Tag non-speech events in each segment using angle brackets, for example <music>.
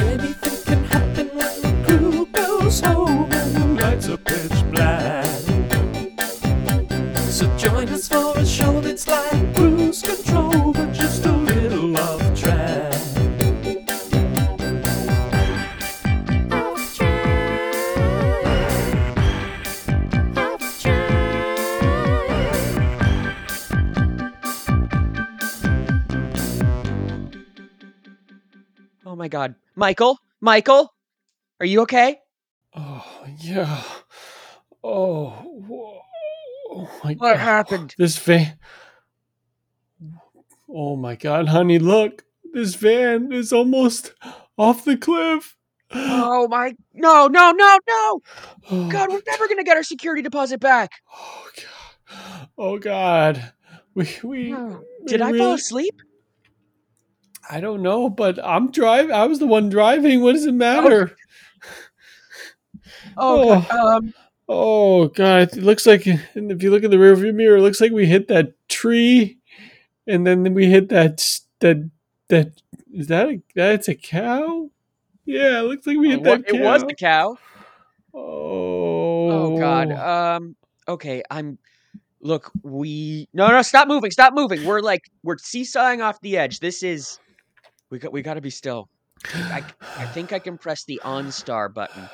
Anything can happen when the crew goes home and the lights are pitch black. So join us for a show that's like cruise control, but just a little off track. Off track. Off Oh my god. Michael? Michael? Are you okay? Oh yeah. Oh, whoa. oh my What god. happened? This van. Oh my god, honey, look. This van is almost off the cliff. Oh my no, no, no, no! Oh, God, we're never gonna get our security deposit back. Oh god. Oh god. We we hmm. we Did I fall asleep? I don't know, but I'm driving. I was the one driving. What does it matter? Oh, God. um Oh god, it looks like and if you look in the rearview mirror, it looks like we hit that tree, and then we hit that that that is that a that's a cow? Yeah, it looks like we hit that cow. it was the cow. Oh, Oh god. Um okay, I'm look, we No, no, stop moving. Stop moving. We're like we're seesawing off the edge. This is we got we got to be still. I I <sighs> think I can press the OnStar button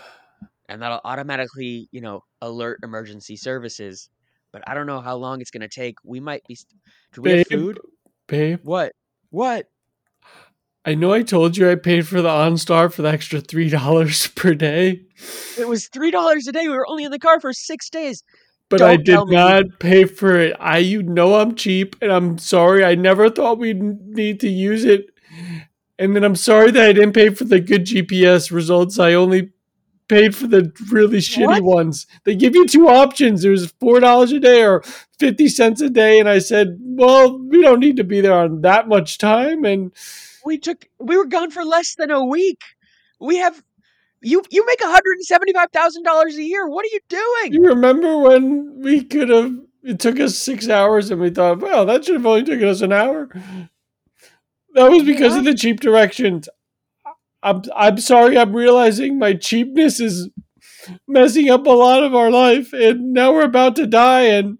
and that'll automatically, you know, alert emergency services. But I don't know how long it's going to take. We might be st- Do we have Babe, food? babe. What? What? I know I told you I paid for the OnStar for the extra three dollars <laughs> per day, It was $3 a day. We were only in the car for 6 days. but I Don't did tell me. not pay for it. I you know I'm cheap, and I'm sorry. I never thought we'd need to use it, and then I'm sorry that I didn't pay for the good GPS results. I only paid for the really shitty What? ones. They give you two options. It was four dollars a day or fifty cents a day, and I said, "Well, we don't need to be there on that much time." And We took we were gone for less than a week. We have you you make $175,000 a year. What are you doing? You remember when we could have? It took us six hours, and we thought, well, that should have only taken us an hour. That was because of the cheap directions. I'm I'm sorry. I'm realizing my cheapness is messing up a lot of our life, and now we're about to die, and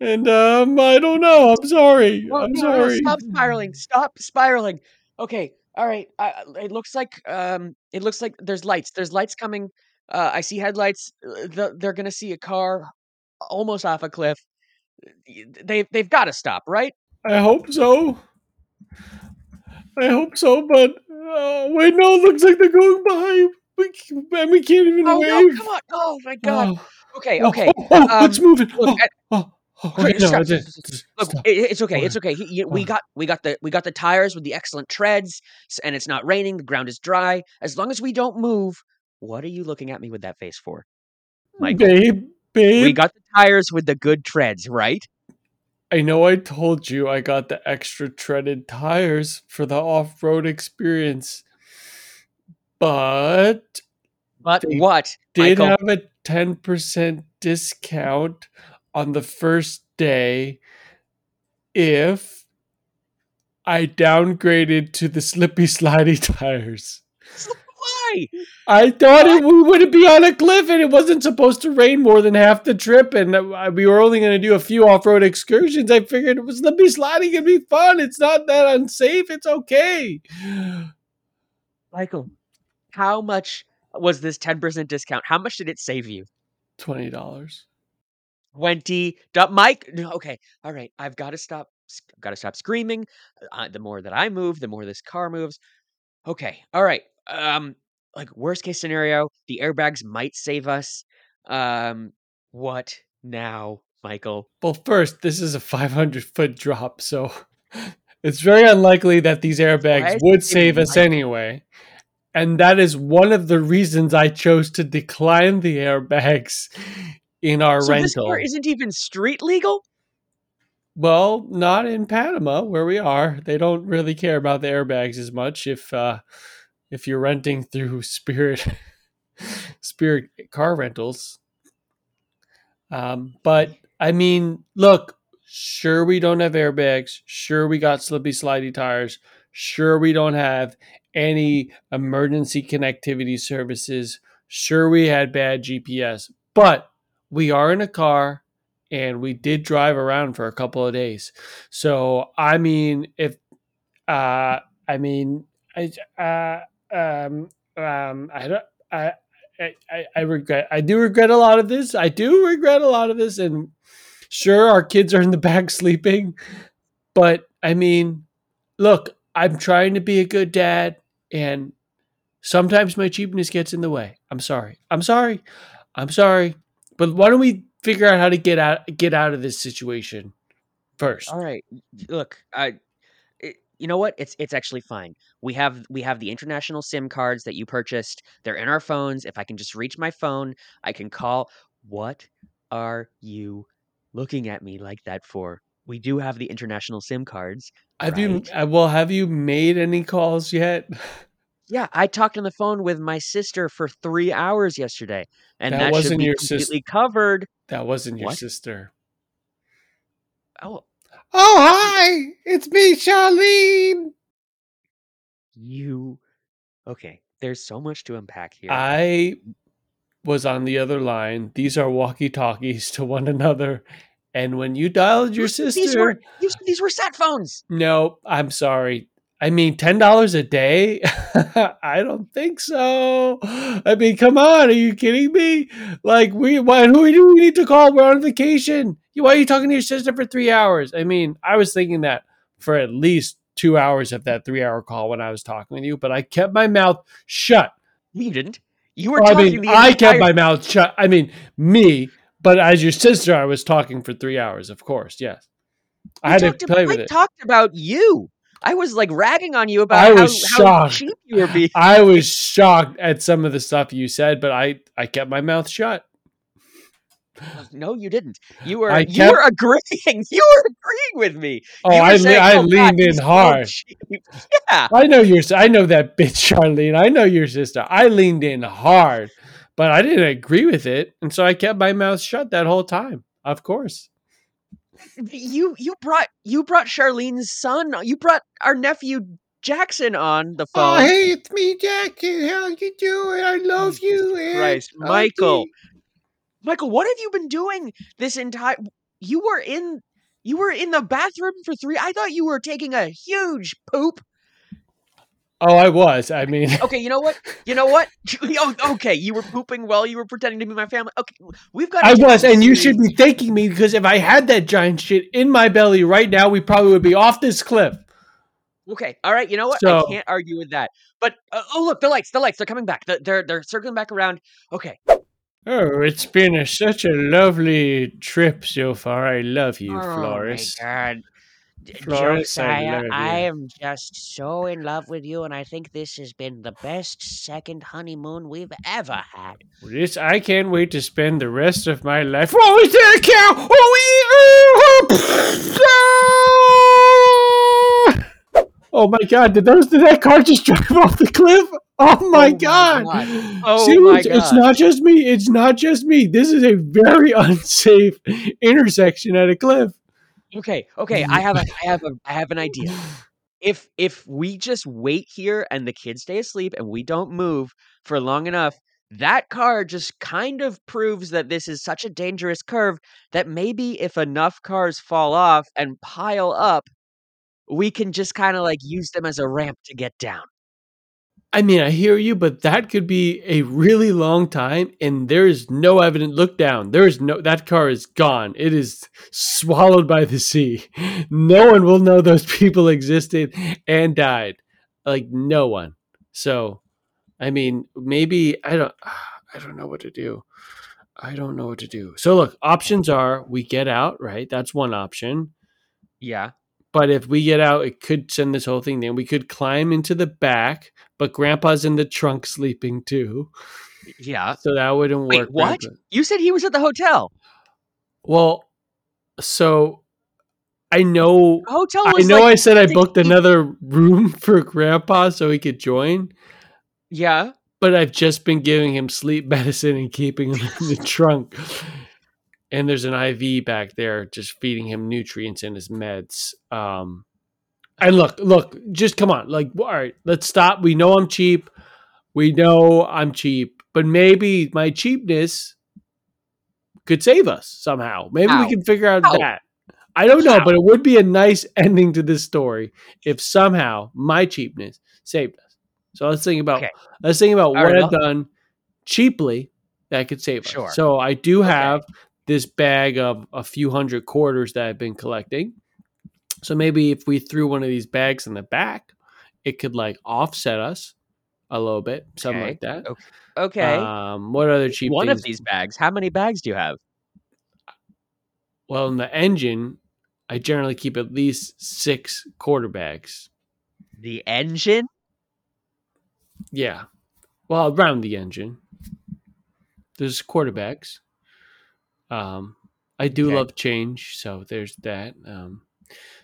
and um, I don't know. I'm sorry. No, I'm no, sorry. stop spiraling. Stop spiraling. Okay. All right. I, it looks like um it looks like there's lights. There's lights coming. Uh, I see headlights. The- They're going to see a car almost off a cliff. They they've got to stop, right? I hope so. I hope so, but uh, wait, no. It looks like they're going by. We, and we can't even Oh wave. no, come on. Oh my god. Oh. Okay, Oh, okay. Oh, oh, it's um, moving. Look, oh, at- oh, wait, no, stop, I just Look, it, it's okay. It's okay. He- you- we got we got the we got the tires with the excellent treads, and it's not raining. The ground is dry. As long as we don't move, what are you looking at me with that face for, Michael? babe, babe. We got the tires with the good treads, right? I know I told you I got the extra treaded tires for the off-road experience, but But what, did Michael? have a ten percent discount on the first day if I downgraded to the slippy slidey <laughs> tires. <laughs> Why? I thought it, we would be on a cliff and it wasn't supposed to rain more than half the trip, and we were only going to do a few off road excursions. I figured it was slippy sliding and be fun. It's not that unsafe. It's okay. <gasps> Michael, how much was this ten percent discount? How much did it save you? Twenty dollars. Twenty. du- Mike. Okay. All right. I've got to stop. I've got to stop screaming. Uh, the more that I move, the more this car moves. Okay. All right. Um. Like worst case scenario, the airbags might save us. Um. What now, Michael? Well, first, this is a five hundred foot drop, so <laughs> it's very unlikely that these airbags would save us like- anyway. And that is one of the reasons I chose to decline the airbags <laughs> in our so this rental. car isn't even street legal. Well, not in Panama where we are. They don't really care about the airbags as much if uh if you're renting through Spirit <laughs> Spirit car rentals. Um but I mean, look, sure we don't have airbags, sure we got slippy slidey tires, sure we don't have any emergency connectivity services. Sure, we had bad GPS, but we are in a car and we did drive around for a couple of days. So, I mean, if, uh, I mean, I, uh, um, um, I I, I, I- regret, I do regret a lot of this. I do regret a lot of this. And sure, our kids are in the back <laughs> sleeping, but I mean, look, I'm trying to be a good dad and sometimes my cheapness gets in the way. I'm sorry. I'm sorry. I'm sorry. But why don't we figure out how to get out get out of this situation first? All right. Look, I you know what? It's it's actually fine. We have we have the international SIM cards that you purchased. They're in our phones. If I can just reach my phone, I can call. What are you looking at me like that for? We do have the international SIM cards. Have you right. uh, well have you made any calls yet? <laughs> Yeah, I talked on the phone with my sister for 3 hours yesterday, and That that, wasn't should be your sis- completely covered. That wasn't your What? sister. Oh, Oh hi, it's me, Charlene. you Okay, there's so much to unpack here. I was on the other line. These are walkie talkies to one another. And when you dialed your You said sister, These were said these were sat phones. No, I'm sorry. I mean, ten dollars a day? <laughs> I don't think so. I mean, come on, are you kidding me? Like, we why who do we need to call? We're on vacation. You why are you talking to your sister for three hours? I mean, I was thinking that for at least two hours of that three-hour call when I was talking with you, but I kept my mouth shut. You didn't. You were I talking mean, I kept my mouth shut. I mean, me, but as your sister, I was talking for three hours. Of course, yes. I had to play ab- with I it. talked about you. I was like ragging on you about I how, was how shocked. cheap you were being. I was shocked at some of the stuff you said, but I I kept my mouth shut. No, you didn't. You were I you kept- were agreeing. <laughs> You were agreeing with me. Oh, I le- saying, I "Oh, God, leaned in he's so hard. <laughs> Yeah. I know your I know that <laughs> bitch Charlene. I know your sister. I leaned in hard, but I didn't agree with it, and so I kept my mouth shut that whole time. Of course. You you brought you brought Charlene's son. You brought our nephew Jackson on the oh, phone. Oh, hey, it's me, Jackie. How you doing? I love you. Jesus Aunt Michael. Michael, what have you been doing this entire? You were in you were in the bathroom for three. I thought you were taking a huge poop. Oh, I was. I mean, <laughs> Okay, you know what? You know what? <laughs> Oh, okay, you were pooping while you were pretending to be my family. Okay, we've got. I was, and you should be thanking me because if I had that giant shit in my belly right now, we probably would be off this cliff. Okay, all right. You know what? So- I can't argue with that. But uh, oh, look, the lights, the lights, they're coming back. They're they're, they're circling back around. Okay, Oh, it's been a, such a lovely trip so far. I love you, Flores. Oh my god. Josiah, I uh, am just so in love with you, and I think this has been the best second honeymoon we've ever had. This I can't wait to spend the rest of my life. Oh, is that a cow? Oh, oh my god! Did those did that car just <laughs> drive off the cliff? Oh my oh, my god! God. Oh See, my it's, it's not just me. It's not just me. This is a very <laughs> unsafe intersection at a cliff. Okay, okay. I have a <laughs> I have a I have an idea. If if we just wait here and the kids stay asleep and we don't move for long enough, that car just kind of proves that this is such a dangerous curve that maybe if enough cars fall off and pile up, we can just kind of like use them as a ramp to get down. I mean, I hear you, but that could be a really long time, and there is no evident. Look down. There is no. That car is gone. It is swallowed by the sea. <laughs> No one will know those people existed and died. Like no one. So, I mean, maybe I don't. <sighs> I don't know what to do. I don't know what to do. So look, options are we get out. Right, that's one option. Yeah. But if we get out, it could send this whole thing down. We could climb into the back, but Grandpa's in the trunk sleeping too, Yeah. so that wouldn't Wait, work. what? Grandpa- You said he was at the hotel. Well, so I know. The hotel I know. like I said I 60 booked another room <laughs> for Grandpa so he could join, Yeah. but I've just been giving him sleep <laughs> medicine and keeping him in the <laughs> trunk. And there's an IV back there, just feeding him nutrients in his meds. Um, And look, look, just come on. Like, all right, let's stop. We know I'm cheap. We know I'm cheap, but maybe my cheapness could save us somehow. Maybe How? we can figure out How? that. I don't know, How? but it would be a nice <laughs> ending to this story if somehow my cheapness saved us. So let's think about Okay. let's think about All what right, I've I'll- done cheaply that could save Sure. us. So I do Okay. have this bag of a few hundred quarters that I've been collecting. So maybe if we threw one of these bags in the back, it could like offset us a little bit, something Okay. like that. Okay. Um, what other cheap One things? of these bags. How many bags do you have? Well, in the engine, I generally keep at least six quarter bags. The engine? Yeah. Well, around the engine. There's quarterbacks. Um, I do Okay. love change, so there's that. Um,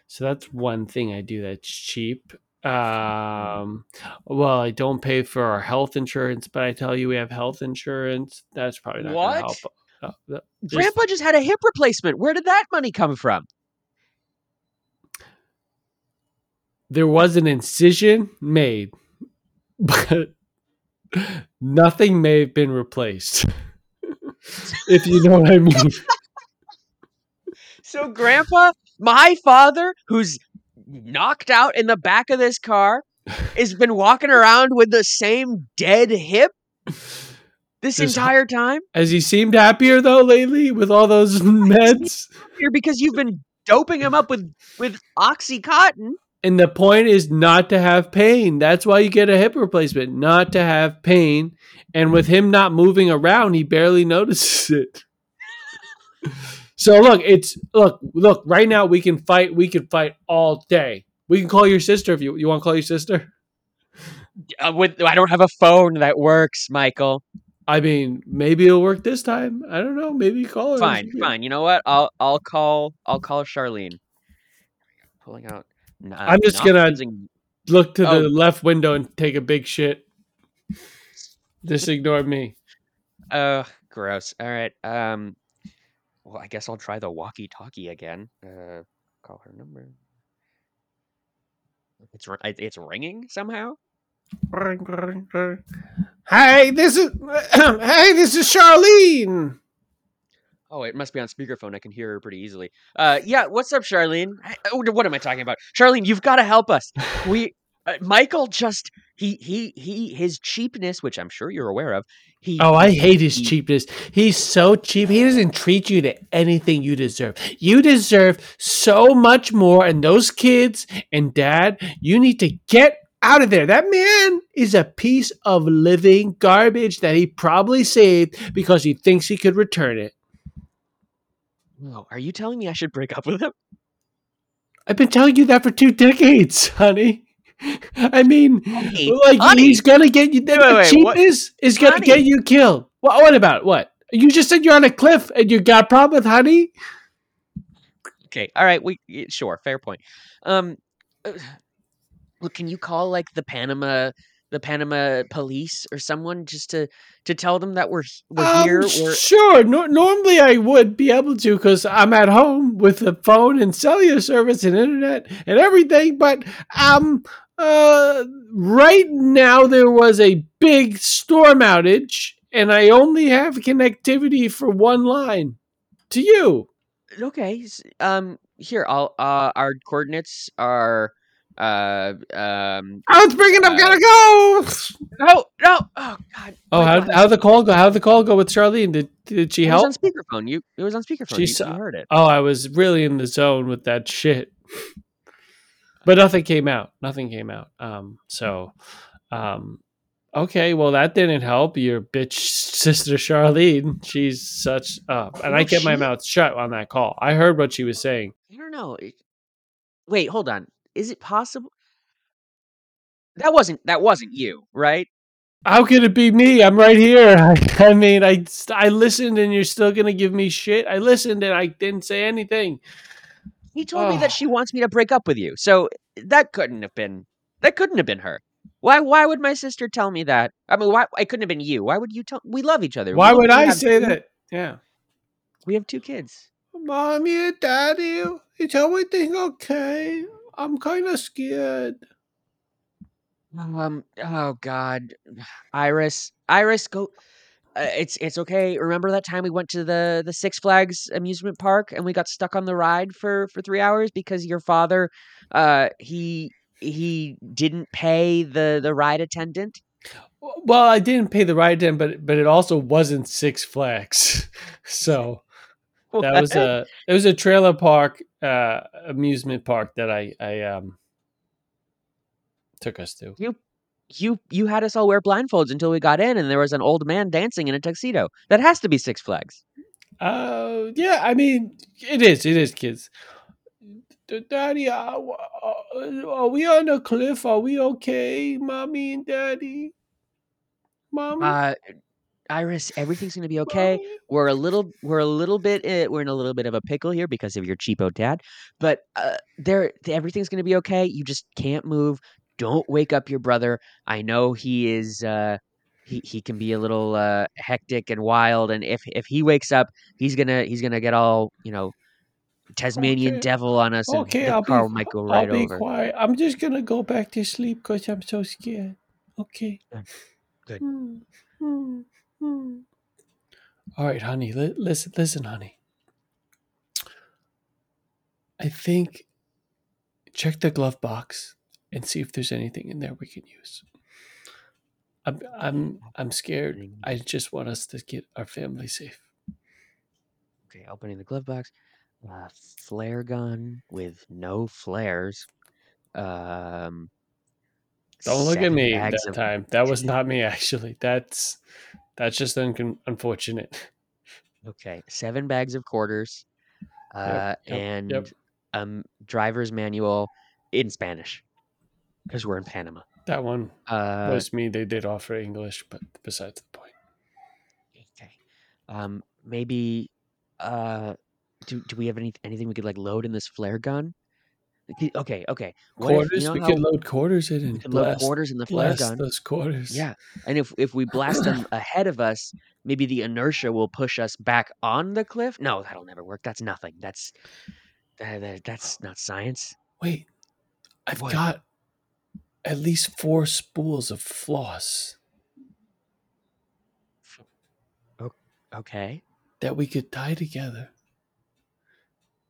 so that's one thing I do that's cheap. Um, well, I don't pay for our health insurance, but I tell you we have health insurance. That's probably not What? help. Uh, just- Grandpa just had a hip replacement. Where did that money come from? there was an incision made, <laughs> but nothing may have been replaced. <laughs> if you know what I mean. <laughs> So, Grandpa, my father, who's knocked out in the back of this car, <laughs> has been walking around with the same dead hip <sighs> this entire time? Has he seemed happier though lately with all those <laughs> meds? Here because you've been doping him up with with oxycontin. And the point is not to have pain. That's why you get a hip replacement, not to have pain. And with him not moving around, he barely <laughs> notices it. So look, it's look, look, right now we can fight, we can fight all day. We can call your sister if you you want to call your sister. Uh, with I don't have a phone that works, Michael. I mean, maybe it'll work this time. I don't know. Maybe call her. Fine, fine. You know what? I'll I'll call I'll call Charlene. Pulling out. I'm just gonna- using- Look to Oh. the left window and take a big shit. Just <laughs> ignore me. Oh, gross. All right. Um, well, I guess I'll try the walkie-talkie again. Uh, call her number. It's it's ringing somehow. Hey, this is <clears throat> hey, this is Charlene. Oh, it must be on speakerphone. I can hear her pretty easily. Uh, yeah. What's up, Charlene? I- oh, what am I talking about? Charlene, you've got to help us. <sighs> We, uh, Michael, just he he he his cheapness, which I'm sure you're aware of. He Oh, I hate his he- cheapness. He's so cheap. He doesn't treat you to anything you deserve. You deserve so much more. And those kids and dad, you need to get out of there. That man is a piece of living garbage that he probably saved because he thinks he could return it. Oh, are you telling me I should break up with him? I've been telling you that for two decades, honey. I mean, Honey, like honey. he's gonna get you. The, Wait, wait, wait, what- is gonna Honey. get you killed. What? What about what? You just said you're on a cliff and you got a problem with honey. Okay. All right. We sure. Fair point. Um, uh, look, can you call like the Panama, the Panama police or someone just to to tell them that we're we're Um, here? We're sure. No, normally I would be able to because I'm at home with the phone and cellular service and internet and everything. But um, uh, right now there was a big storm outage, and I only have connectivity for one line to you. okay. Um, here, I'll uh, our coordinates are uh um I was bringing up. Uh, Gotta go. no no oh god Oh, my how God, how the call go? How the call go with Charlene? Did did she it was help? on speakerphone you it was on speakerphone She you, saw- you heard it Oh, I was really in the zone with that shit. But nothing came out. Nothing came out. Um, so um okay, well that didn't help. Your bitch sister Charlene. She's such uh and I kept my mouth shut on that call. I heard what she was saying. I don't know. Wait, hold on. Is it possible? That wasn't that wasn't you, right? How could it be me? I'm right here. I, <laughs> I mean, I I listened and you're still gonna give me shit. I listened and I didn't say anything. He told me Oh. that she wants me to break up with you. So that couldn't have been that couldn't have been her. Why why would my sister tell me that? I mean, why it couldn't have been you. Why would you tell we love each other. Why would I say two- that? Yeah. We have two kids. Mommy and Daddy, is everything okay? I'm kind of scared. Um. Oh God, Iris, Iris, go. Uh, it's it's okay. Remember that time we went to the the Six Flags amusement park and we got stuck on the ride for for three hours because your father, uh, he he didn't pay the the ride attendant. Well, I didn't pay the ride attendant, but but it also wasn't Six Flags, <laughs> so <laughs> that was a it was a trailer park uh, amusement park that I I um took us to. you you you had us all wear blindfolds until we got in and there was an old man dancing in a tuxedo. That has to be Six Flags. Uh, yeah, I mean, it is, it is, kids. Daddy, w- uh, are we on a cliff? Are we okay, mommy and daddy? Mommy, Uh, Iris, everything's gonna be okay. Mommy? We're a little we're a little bit uh, we're in a little bit of a pickle here because of your cheapo dad, but uh, there everything's gonna be okay. You just can't move. Don't wake up your brother. I know he is. Uh, he he can be a little uh, hectic and wild, and if if he wakes up, he's gonna he's gonna get all you know Tasmanian Okay. devil on us, and Okay, the I'll be, car might go right I'll be over. quiet. I'm just gonna go back to sleep because I'm so scared. Okay. Good. Good. Hmm, hmm, hmm. All right, honey. Li- listen, listen, honey. I think check the glove box and see if there's anything in there we can use. I'm, I'm, I'm scared. I just want us to get our family safe. Okay, opening the glove box. Uh, flare gun with no flares. Um, Don't look at me that of- time. That was not me, <laughs> actually. That's, that's just un- unfortunate. Okay, seven bags of quarters, uh, yep, and yep. um driver's manual in Spanish because we're in Panama. That one Uh, was me. They did offer English, but besides the point. okay. Um, maybe. Uh, do do we have any anything we could like load in this flare gun? Okay, Okay. What if- Quarters. you know we could load quarters in we and could load quarters in the flare blast gun. those quarters. Yeah, and if if we blast them <coughs> ahead of us, maybe the inertia will push us back on the cliff. No, that'll never work. That's nothing. That's that, that- that's not science. Wait, I've What? got at least four spools of floss Okay. that we could tie together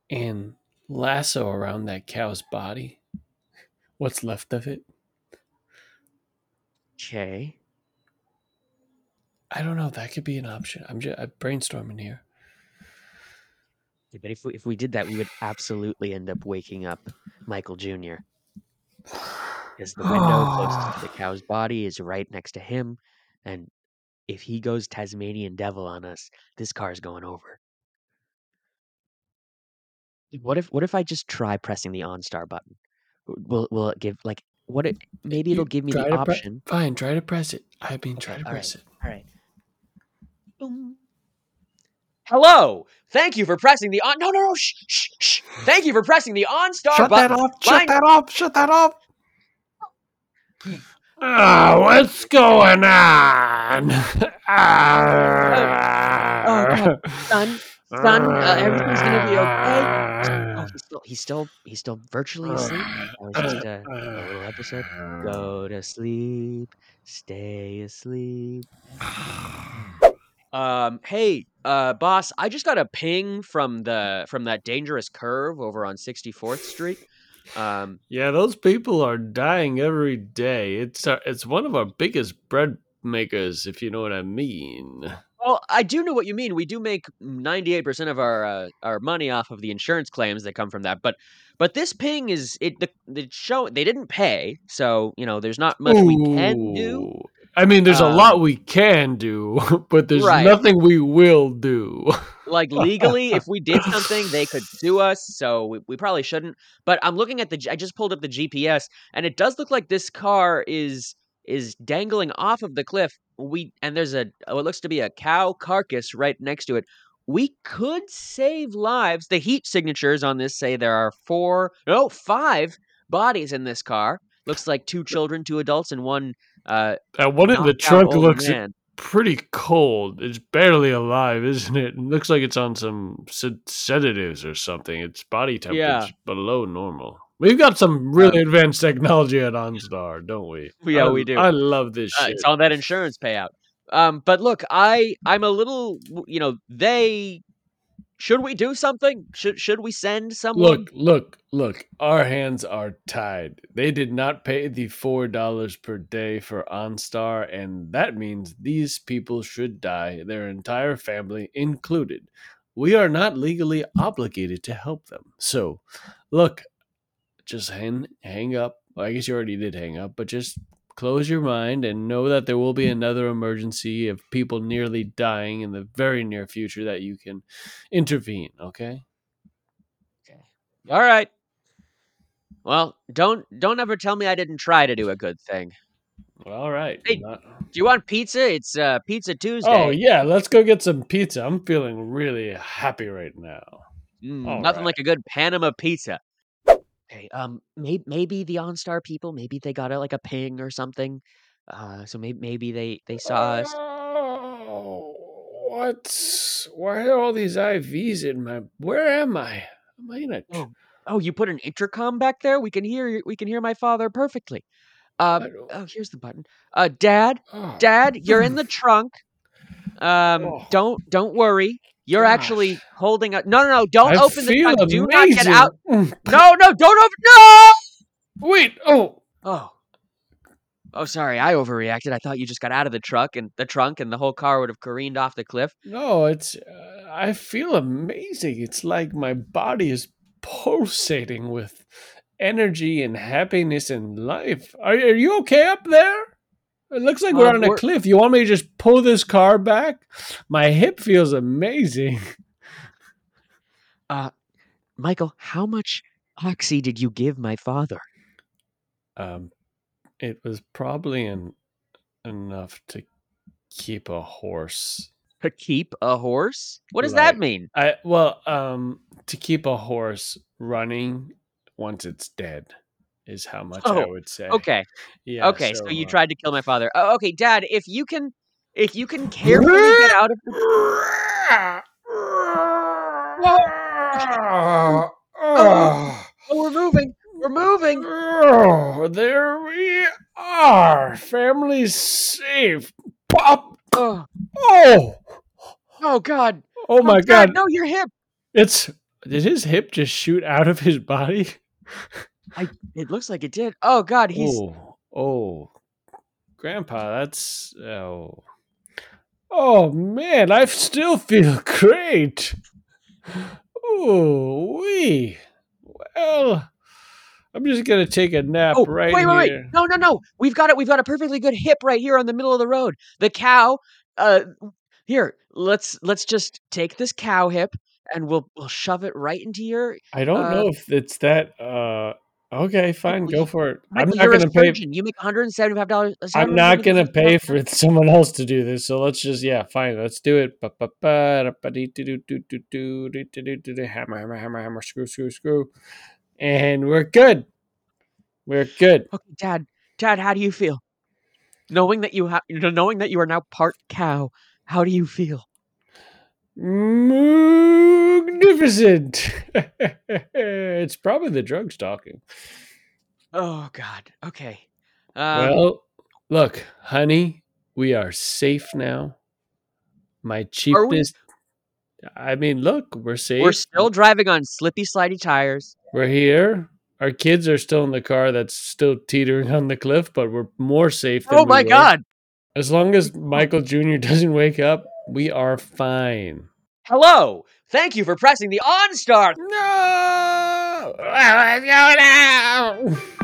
and lasso around that cow's body. <laughs> What's left of it? Okay. I don't know. That could be an option. I'm just I'm brainstorming here. Yeah, But if we, if we did that, we would absolutely end up waking up Michael Jr. <sighs> <laughs> Because the window closest to the <sighs> cow's body is right next to him, and if he goes Tasmanian devil on us, this car's going over. What if what if I just try pressing the OnStar button? Will will it give like what it maybe it'll give me try the to pre- option. Fine, try to press it. I mean, try Okay, to all right. press it. All right. Boom. Hello. Thank you for pressing the on. No, no, no. Shh, shh, shh. Thank you for pressing the OnStar button. Shut that off! Shut Line- that off! Shut that off! Ah, what's going on? <laughs> ah, Son, son, uh, everything's gonna be okay. Oh, he's still, he's still, he's still virtually asleep. That was just a, a little episode. Go to sleep, stay asleep. <sighs> Um, hey, uh, boss, I just got a ping from the from that dangerous curve over on 64th Street. Um, Yeah, those people are dying every day. It's uh, it's one of our biggest bread makers, if you know what I mean. well, I do know what you mean. We do make 98% of our uh, our money off of the insurance claims that come from that. But but this ping is it the the show they didn't pay, so you know there's not much we can do. I mean, there's a Um, lot we can do, <laughs> but there's Right. nothing we will do. like legally if we did something they could <laughs> sue us so we, we probably shouldn't. But i'm looking at the I just pulled up the gps and it does look like this car is is dangling off of the cliff. We and there's a what looks to be a cow carcass right next to it. We could save lives. The heat signatures on this say there are four no five bodies in this car. Looks like two children two adults and one uh That one in the trunk looks man. pretty cold. It's barely alive, isn't it? It looks like it's on some sed- sedatives or something. Its body temperature's Yeah. below normal. We've got some really advanced technology at OnStar, don't we? <laughs> Yeah, I- we do. I love this Uh, shit. it's all that insurance payout. Um, but look, I I'm a little, you know, they should we do something? Should should we send someone? Look, look, look. Our hands are tied. They did not pay the four dollars per day for OnStar, and that means these people should die, their entire family included. We are not legally obligated to help them. So, look, just hang hang up. Well, I guess you already did hang up, but just close your mind and know that there will be another emergency of people nearly dying in the very near future that you can intervene. Okay. Okay. All right. Well, don't don't ever tell me I didn't try to do a good thing. Well, all right. Hey, Not- Do you want pizza? It's uh, Pizza Tuesday. oh yeah, let's go get some pizza. I'm feeling really happy right now. Mm, nothing right. like a good Panama pizza. Okay, um, maybe maybe the OnStar people, maybe they got a, like a ping or something. Uh, so maybe maybe they they saw us. Oh, what's why are all these IVs in my? Where am I? Am I in a? Oh, oh, you put an intercom back there. We can hear you- we can hear my father perfectly. Um, oh, here's the button. Uh, Dad, oh, Dad, you're in the <laughs> trunk. Um, Oh. don't don't worry. You're Gosh. actually holding a. No, no, no! Don't I open the trunk. Do not get out. No, no, don't open. No. Wait. Oh, Oh. Oh, sorry. I overreacted. I thought you just got out of the truck and the trunk, and the whole car would have careened off the cliff. no. It's. Uh, I feel amazing. It's like my body is pulsating with energy and happiness and life. Are, are you okay up there? It looks like we're Um, on a we're- cliff. You want me to just pull this car back? My hip feels amazing. <laughs> Michael, how much oxy did you give my father? Um, it was probably en- enough to keep a horse. To keep a horse? What does Like- that mean? I well, um, to keep a horse running once it's dead is how much I Oh, would say. Okay. <laughs> Yeah. okay. So, you uh, tried to kill my father. Oh, okay, Dad. If you can, if you can carefully get out of the. Oh, Oh, we're moving. We're moving. oh, there we are. Family's safe. Pop. Oh, Oh, oh God. oh my Dad, God. No, your hip. It's did his hip just shoot out of his body? <laughs> It looks like it did. Oh God, he's. oh, oh, Grandpa, that's oh, oh man, I still feel <laughs> great. Oh, we. Well, I'm just gonna take a nap Oh, right wait, wait, wait! here. No, no, no! We've got it. We've got a perfectly good hip right here on the middle of the road. The cow. Uh, here. Let's let's just take this cow hip and we'll we'll shove it right into your. I don't uh, know if it's that. Uh, Okay, fine, go for it. I'm not going to pay. You make 175 dollars. I'm not going to pay for <laughs> someone else to do this. So let's just yeah, fine, let's do it. Hammer, hammer, hammer, hammer, screw, screw, screw, and we're good. We're good. Okay, Dad. Dad, how do you feel? Knowing that you have, knowing that you are now part cow, how do you feel? Magnificent. <laughs> it's probably the drugs talking. Oh God. Okay. Um, well, look, honey, we are safe now. My Are we? cheapest. I mean, look, we're safe. we're still driving on slippy, slidey tires. We're here. Our kids are still in the car that's still teetering on the cliff, but we're more safe than Oh we my were. God. As long as Michael Jr. doesn't wake up, we are fine. Hello. Thank you for pressing the on OnStar. No! <laughs> What's going on?